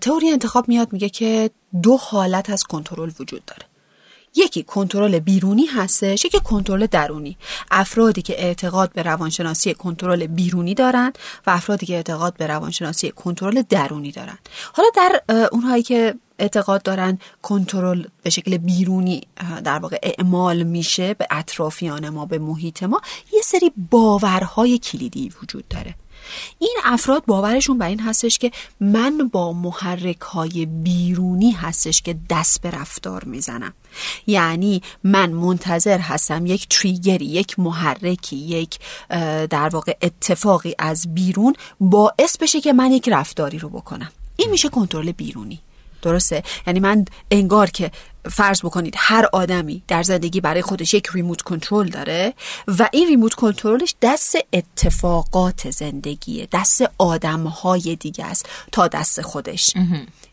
تئوری انتخاب میاد میگه که دو حالت از کنترل وجود داره. یکی کنترل بیرونی هستش یکی کنترل درونی. افرادی که اعتقاد به روانشناسی کنترل بیرونی دارن و افرادی که اعتقاد به روانشناسی کنترل درونی دارن حالا در اونهایی که اعتقاد دارن کنترل به شکل بیرونی در واقع اعمال میشه به اطرافیان ما به محیط ما یه سری باورهای کلیدی وجود داره. این افراد باورشون بر این هستش که من با محرک های بیرونی هستش که دست به رفتار می‌زنم. یعنی من منتظر هستم یک تریگری یک محرکی یک در واقع اتفاقی از بیرون باعث بشه که من یک رفتاری رو بکنم. این میشه کنترل بیرونی. درسته؟ یعنی من انگار که فرض بکنید هر آدمی در زندگی برای خودش یک ریموت کنترل داره و این ریموت کنترلش دست اتفاقات زندگیه دست آدمهای دیگه است تا دست خودش.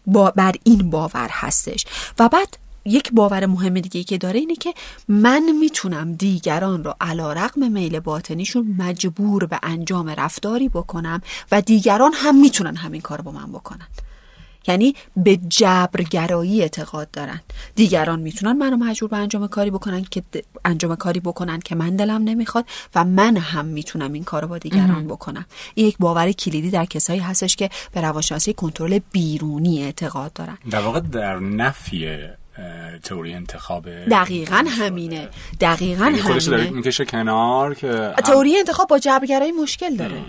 با بر این باور هستش. و بعد یک باور مهم دیگه که داره اینه که من می‌تونم دیگران رو علا رقم میل باطنیشون مجبور به انجام رفتاری بکنم و دیگران هم می‌تونن همین کار با من بکنن. یعنی به جبرگرایی اعتقاد دارن دیگران می‌تونن منو مجبور به انجام کاری بکنن که انجام کاری بکنن که من دلم نمی‌خواد و من هم می‌تونم این کارو با دیگران بکنم. این یک باور کلیدی در کسایی هستش که به روانشناسی کنترل بیرونی اعتقاد دارن. در واقع در نفی تئوری انتخاب دقیقا همینه. دقیقا یعنی همینه. می‌کشه کنار که تئوری انتخاب با جبرگرایی مشکل داره.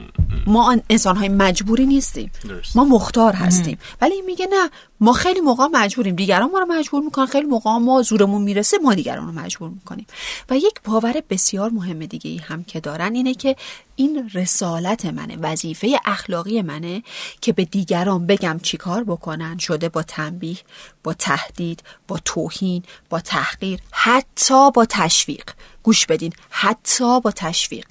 ما انسان های مجبوری نیستیم. ما مختار هستیم. ولی میگه نه ما خیلی موقع مجبوریم. دیگران ما رو مجبور می‌کنن. خیلی موقع ما زورمون می‌رسه ما دیگران رو مجبور می‌کنیم. و یک باور بسیار مهم دیگه ای هم که دارن اینه که این رسالت منه وظیفه اخلاقی منه که به دیگران بگم چیکار بکنن. شده با تنبیه با تهدید با توهین با تحقیر حتی با تشویق. گوش بدین حتی با تشویق.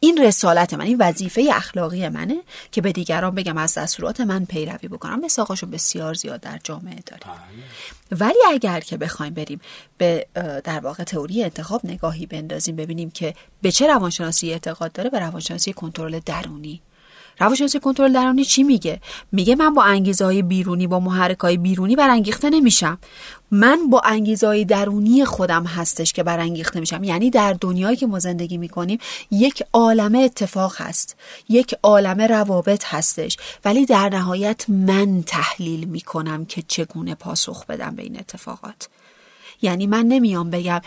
این رسالت من این وظیفه اخلاقی منه که به دیگران بگم از دستورات من پیروی بکنم. مساقاشون بسیار زیاد در جامعه داریم. بله. ولی اگر که بخوایم بریم به در واقع تئوری انتخاب نگاهی بندازیم ببینیم که به چه روانشناسی اعتقاد داره به روانشناسی کنترل درونی. روانشناسی کنترل درونی چی میگه؟ میگه من با انگیزه های بیرونی با محرک های بیرونی برانگیخته نمیشم. من با انگیزه های درونی خودم هستش که برانگیخته میشم. یعنی در دنیایی که ما زندگی می‌کنیم یک عالمه اتفاق هست یک عالمه روابط هستش. ولی در نهایت من تحلیل می‌کنم که چگونه پاسخ بدم به این اتفاقات. یعنی من نمیام بگم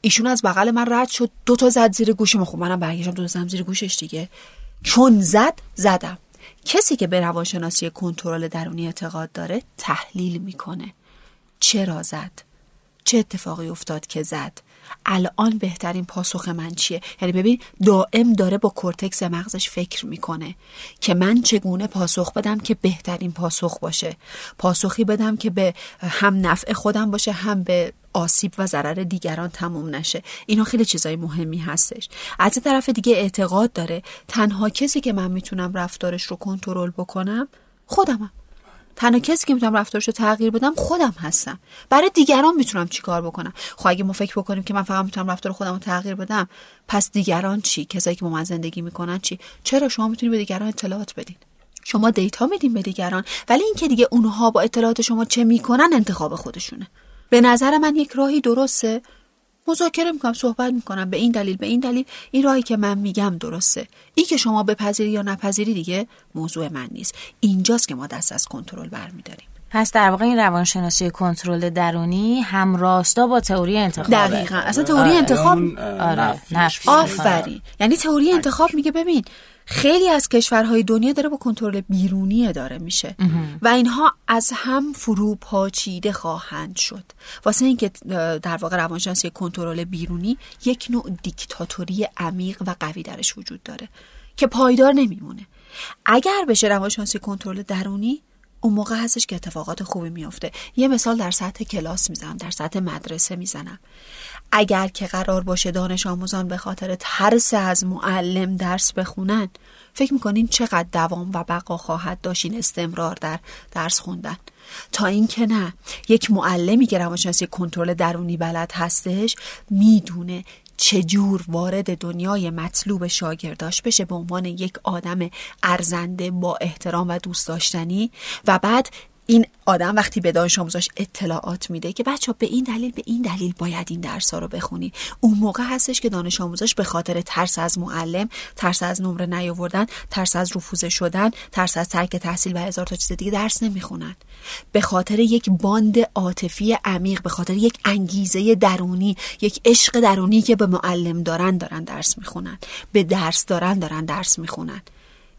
ایشون از بغل من رد شد دو تا زد زیر گوشم خب منم برگشتم دو تا زیر گوشش دیگه. چون زد زدم. کسی که به روانشناسی کنترل درونی اعتقاد داره تحلیل می‌کنه. چرا زد؟ چه اتفاقی افتاد که زد؟ الان بهترین پاسخ من چیه؟ یعنی ببین دائم داره با کورتکس مغزش فکر می‌کنه که من چگونه پاسخ بدم که بهترین پاسخ باشه. پاسخی بدم که به هم نفع خودم باشه هم به آسیب و ضرر دیگران تموم نشه. اینا خیلی چیزای مهمی هستش. از طرف دیگه اعتقاد داره تنها کسی که من می‌تونم رفتارش رو کنترل بکنم خودمم. تنها کسی که می‌تونم رفتارش رو تغییر بدم خودم هستم. برای دیگران می‌تونم چیکار بکنم؟ خب اگه ما فکر بکنیم که من فقط می‌تونم رفتار خودم رو تغییر بدم پس دیگران چی؟ کسایی که با من زندگی می‌کنن چی؟ چرا شما می‌تونید به دیگران اطلاعات بدین؟ شما دیتا میدین به دیگران ولی اینکه دیگه اونها با اطلاعات شما چه می‌کنن انتخاب خودشونه. به نظر من یک راهی درسته. مذاکره می‌کنم صحبت می‌کنم به این دلیل به این دلیل. این راهی که من میگم درسته. این که شما بپذیری یا نپذیری دیگه موضوع من نیست. اینجاست که ما دست از کنترل برمیداریم. پس در واقع این روانشناسی کنترل درونی هم راستا با تئوری انتخاب دقیقا. اصلا تئوری انتخاب آره. آفرین. یعنی تئوری انتخاب میگه ببین خیلی از کشورهای دنیا داره با کنترل بیرونی داره میشه. و اینها از هم فرو پاچیده خواهند شد. واسه اینکه در واقع روانشناسی کنترل بیرونی یک نوع دیکتاتوری عمیق و قوی درش وجود داره که پایدار نمیمونه. اگر بشه روانشناسی کنترل درونی اون موقع هستش که اتفاقات خوبی میافته. یه مثال در سطح کلاس می‌زنم در سطح مدرسه می‌زنم. اگر که قرار باشه دانش آموزان به خاطر ترس از معلم درس بخونن فکر می‌کنین چقدر دوام و بقا خواهد داشتین استمرار در درس خوندن؟ تا اینکه نه یک معلمی که روانشناسی کنترل درونی بلد هستش می‌دونه چجور وارد دنیای مطلوب شاگرداش بشه به عنوان یک آدم ارزنده با احترام و دوست داشتنی و بعد این آدم وقتی به دانش آموزاش اطلاعات میده که بچه به این دلیل به این دلیل باید این درس ها رو بخونی. اون موقع هستش که دانش آموزاش به خاطر ترس از معلم ترس از نمره نیاوردن ترس از رفوزه شدن ترس از ترک تحصیل و هزار تا چیز دیگه درس نمی‌خونن. به خاطر یک باند عاطفی عمیق به خاطر یک انگیزه درونی یک عشق درونی که به معلم دارن دارن درس می‌خونن. به درس دارن دارن درس می‌خونن.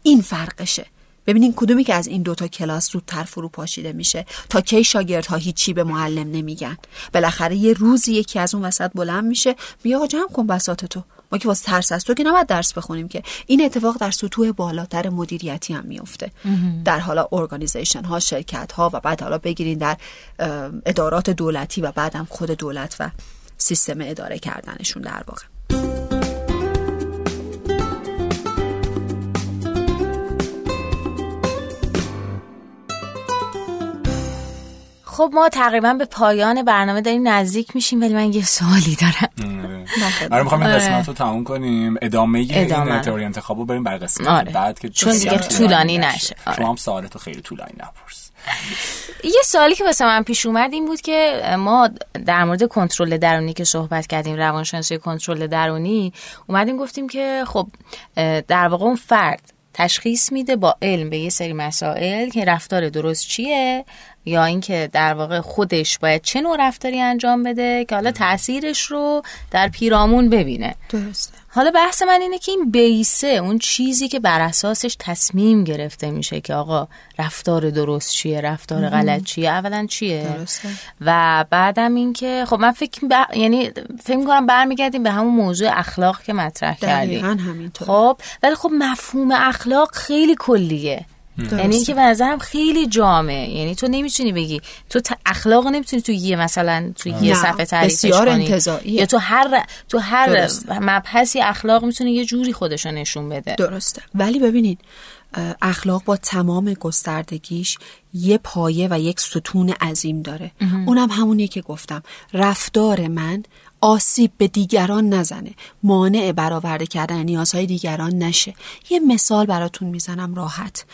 این فرقشه. ببینین کدومی که از این دوتا کلاس زودتر فرو پاشیده میشه. تا کی شاگردها هیچی به معلم نمیگن. بالاخره یه روزی یکی از اون وسط بلند میشه. بیا جمع کن بساط تو. ما که واسه ترس از تو که نباید درس بخونیم که. این اتفاق در سطوح بالاتر مدیریتی هم میفته. در حالا ارگانیزیشن ها شرکت ها و بعد حالا بگیرین در ادارات دولتی و بعدم خود دولت و سیستم اداره کردنشون در واقع. خب ما تقریبا به پایان برنامه داریم نزدیک میشیم ولی من یه سوالی دارم. آره. می‌خوام این قسمت رو تموم کنیم. ادامه, ادامه. این تئوری انتخاب رو بریم بر قسمت آره. بعد که چون دیگه طولانی نشه. آره. شما هم سوالتو خیلی طولانی نپرس. یه سوالی که واسه من پیش اومد این بود که ما در مورد کنترل درونی که صحبت کردیم روانشناسی کنترل درونی اومدیم گفتیم که خب در واقع اون فرد تشخیص میده با علم به یه سری مسائل که رفتار درست چیه. یا اینکه در واقع خودش باید چه نوع رفتاری انجام بده که حالا تاثیرش رو در پیرامون ببینه. درسته. حالا بحث من اینه که این بیسه اون چیزی که بر اساسش تصمیم گرفته میشه که آقا رفتار درست چیه رفتار غلط چیه اولا چیه؟ درسته. و بعدم اینکه خب من فکر ب... یعنی فکر می‌کنم برمیگردیم به همون موضوع اخلاق که مطرح کردیم. همینطور. خب ولی خب مفهوم اخلاق خیلی کلیه. یعنی اینکه به نظرم خیلی جامعه. یعنی تو نمی‌تونی بگی تو اخلاق نمی‌تونی تو یه مثلا تو یه صفحه تعریفش کنی. یا تو هر تو هر مبحثی اخلاق می‌تونه یه جوری خودشو نشون بده. درسته. ولی ببینید اخلاق با تمام گستردگیش یه پایه و یک ستون عظیم داره. اونم همونیه که گفتم. رفتار من آسیب به دیگران نزنه. مانع برآورده کردن نیازهای دیگران نشه. یه مثال براتون می‌زنم راحت.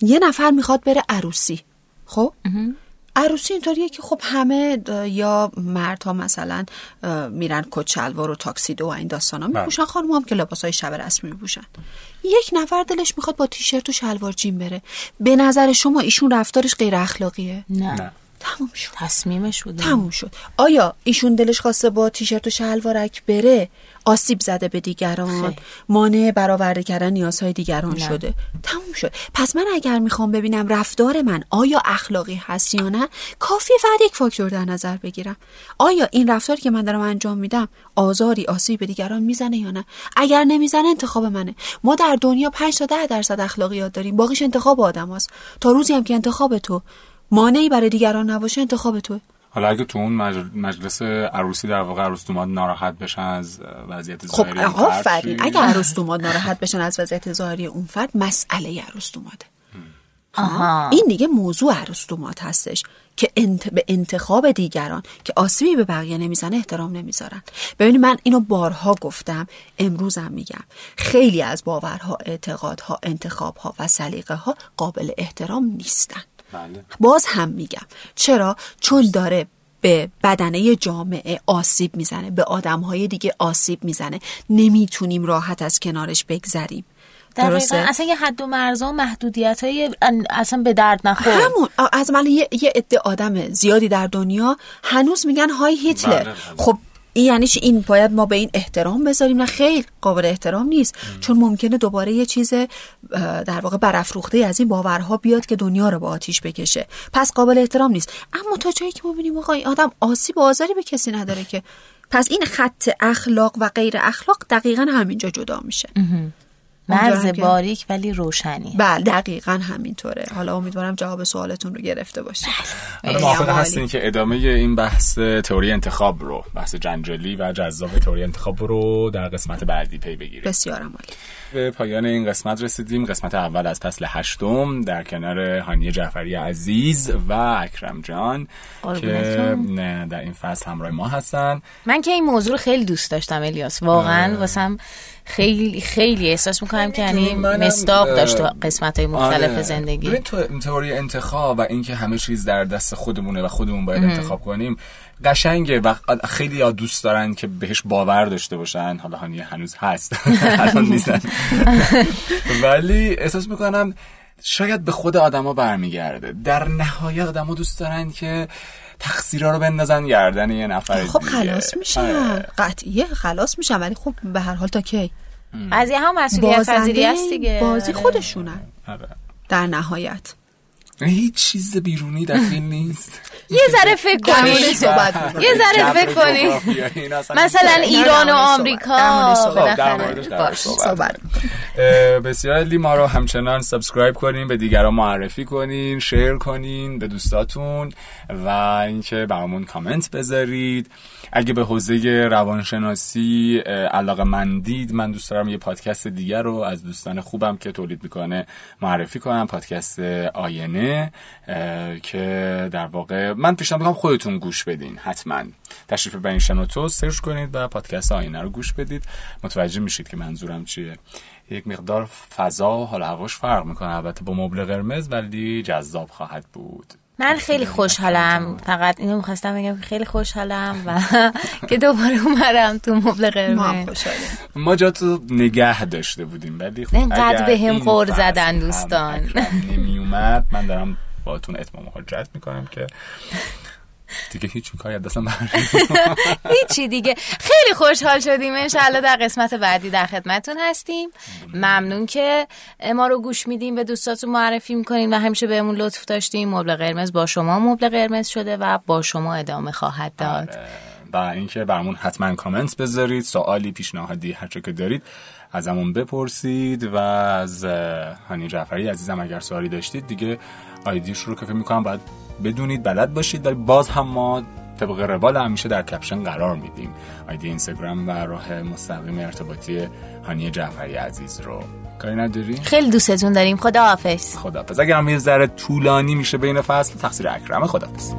یه نفر می‌خواد بره عروسی. خب؟ عروسی اینطوریه که خب همه یا مردها مثلا میرن کچلوار و تاکسیدو و این داستان ها میپوشن. بله. خانم هم که لباس های شب رسمی میپوشن. یک نفر دلش می‌خواد با تیشرت و شلوار جیم بره. به نظر شما ایشون رفتارش غیر اخلاقیه؟ نه, نه. تموم شد. تصمیمش بوده تموم شد. آیا ایشون دلش خواسته با تیشرت و شلوارک بره؟ آسیب زده به دیگران. مانع برآورده کردن نیازهای دیگران نه. شده. تموم شد. پس من اگر می‌خوام ببینم رفتار من آیا اخلاقی هست یا نه کافی فقط یک فاکتور در نظر بگیرم. آیا این رفتاری که من دارم انجام میدم آزاری آسیب به دیگران می‌زنه یا نه؟ اگر نمی‌زنه انتخاب منه. ما در دنیا 5 تا 10 درصد اخلاقیات داریم. باقیش انتخاب آدم هست. تا روزی هم که انتخاب تو مانعی برای دیگران نباشه انتخاب تو. حالا اگه تو اون مجلس عروسی در واقع عروس دوماد ناراحت بشن از وضعیت خب ظاهری خب آفرین. اگه عروس دوماد ناراحت بشن از وضعیت ظاهری اون فرد مسئله عروس دوماده. آها. این دیگه موضوع عروس دوماد هستش که انت... به انتخاب دیگران که آسیبی به بقیه نمی‌زنه احترام نمی‌ذارن. ببینید من اینو بارها گفتم امروزم میگم. خیلی از باورها اعتقادها انتخابها و سلیقه ها قابل احترام نیستن. بله. باز هم میگم. چرا؟ چون داره به بدنه جامعه آسیب می‌زنه به آدمهای دیگه آسیب می‌زنه. نمی‌تونیم راحت از کنارش بگذریم. درسته؟ اصلا یه حد و مرزا و محدودیت های اصلا به درد نخور. همون. از من یه, یه عده آدم زیادی در دنیا هنوز میگن های هیتلر. بله، بله. خب این یعنی این باید ما به این احترام بذاریم. نه خیر قابل احترام نیست. چون ممکنه دوباره یه چیز در واقع برافروخته از این باورها بیاد که دنیا رو با آتیش بکشه. پس قابل احترام نیست. اما تا جایی که ما ببینیم آقا آدم آسیب و آزاری به کسی نداره که. پس این خط اخلاق و غیر اخلاق دقیقا همینجا جدا میشه. مرز باریک ولی روشنی بله دقیقا همینطوره. حالا امیدوارم جواب سوالتون رو گرفته باشید. بله. موافق هستین که ادامه این بحث تئوری انتخاب رو بحث جنجالی و جذاب تئوری انتخاب رو در قسمت بعدی پی بگیریم. بسیار عالی. به پایان این قسمت رسیدیم. قسمت اول از فصل هشتم در کنار هانیه جعفری عزیز و اکرم جان که در این فصل همراه ما هستن. من که این موضوع رو خیلی دوست داشتم الیاس. واقعا واسم خیلی خیلی احساس می‌کنم که یعنی مستاق داشت قسمت های مختلف آره. زندگی. ببین تو تئوری انتخاب و اینکه همه چیز در دست خودمونه و خودمون باید انتخاب کنیم قشنگه و خیلی ها دوست دارن که بهش باور داشته باشن. حالا هانی هنوز هست. الان نیستن. ولی احساس می‌کنم شاید به خود آدما برمیگرده. در نهایت آدما دوست دارن که تقصیرا رو بندازن گردن یه نفر خب خلاص میشن. آره. قطعیه خلاص میشن. ولی خب به هر حال تا کی؟ قضیه هم مسئولیت پذیری است دیگه. بازی آره. خودشونن آره. در نهایت. هیچ چیز بیرونی داخل نیست. یه ذره فکر کنی. یه ذره فکر کنی مثلا ایران و آمریکا صحبت. بسیار علی ما رو همچنان subscribe کنین به دیگران معرفی کنین share کنین به دوستاتون و اینکه برامون کامنت بذارید. اگه به حوزه روانشناسی علاقه مندید من دوست دارم یه پادکست دیگر رو از دوستان خوبم که تولید می‌کنه معرفی کنم پادکست آینه که در واقع من پیشنهاد می‌کنم خودتون گوش بدین حتما. تشریف برین شنوتو سرچ کنید و پادکست آینه رو گوش بدید. متوجه میشید که منظورم چیه. یک مقدار فضا حال هواش فرق می‌کنه البته با مبل قرمز ولی جذاب خواهد بود. من خیلی خوشحالم. فقط اینو می‌خواستم بگم خیلی خوشحالم و که دوباره اومدم تو مبل قرمز. ما جا تو نگه داشته بودیم ولی خب اینقدر به هم خور زدن دوستان. نمی اومد من دارم باتون اتمام حجت می‌کنم که دیگه هیچ کاری دستم هیچی دیگه. خیلی خوشحال شدیم. انشالله در قسمت بعدی در خدمتون هستیم. ممنون که ما رو گوش میدیم به دوستاتون معرفی می‌کنیم و همیشه بهمون لطف داشتیم. مبل قرمز با شما مبل قرمز شده و با شما ادامه خواهد داد. آره. و اینکه برامون حتما کامنت بذارید سوالی پیشنهادی هر که دارید ازمون بپرسید. و از هانی جعفری عزیزم اگر سوالی داشتید دیگه آیدیش رو که فکر می‌کنم باید بدونید بلد باشید ولی باز هم ما طبق روال همیشه در کپشن قرار میدیم. آیدی اینستاگرام و راه مستقیم ارتباطی هانی جعفری عزیز رو. کاری نداری؟ خیلی دوستتون داریم. خدا حافظ خدا حافظ اگر هم یه ذره طولانی میشه بین فصل تقصیر اکرم خدا حافظ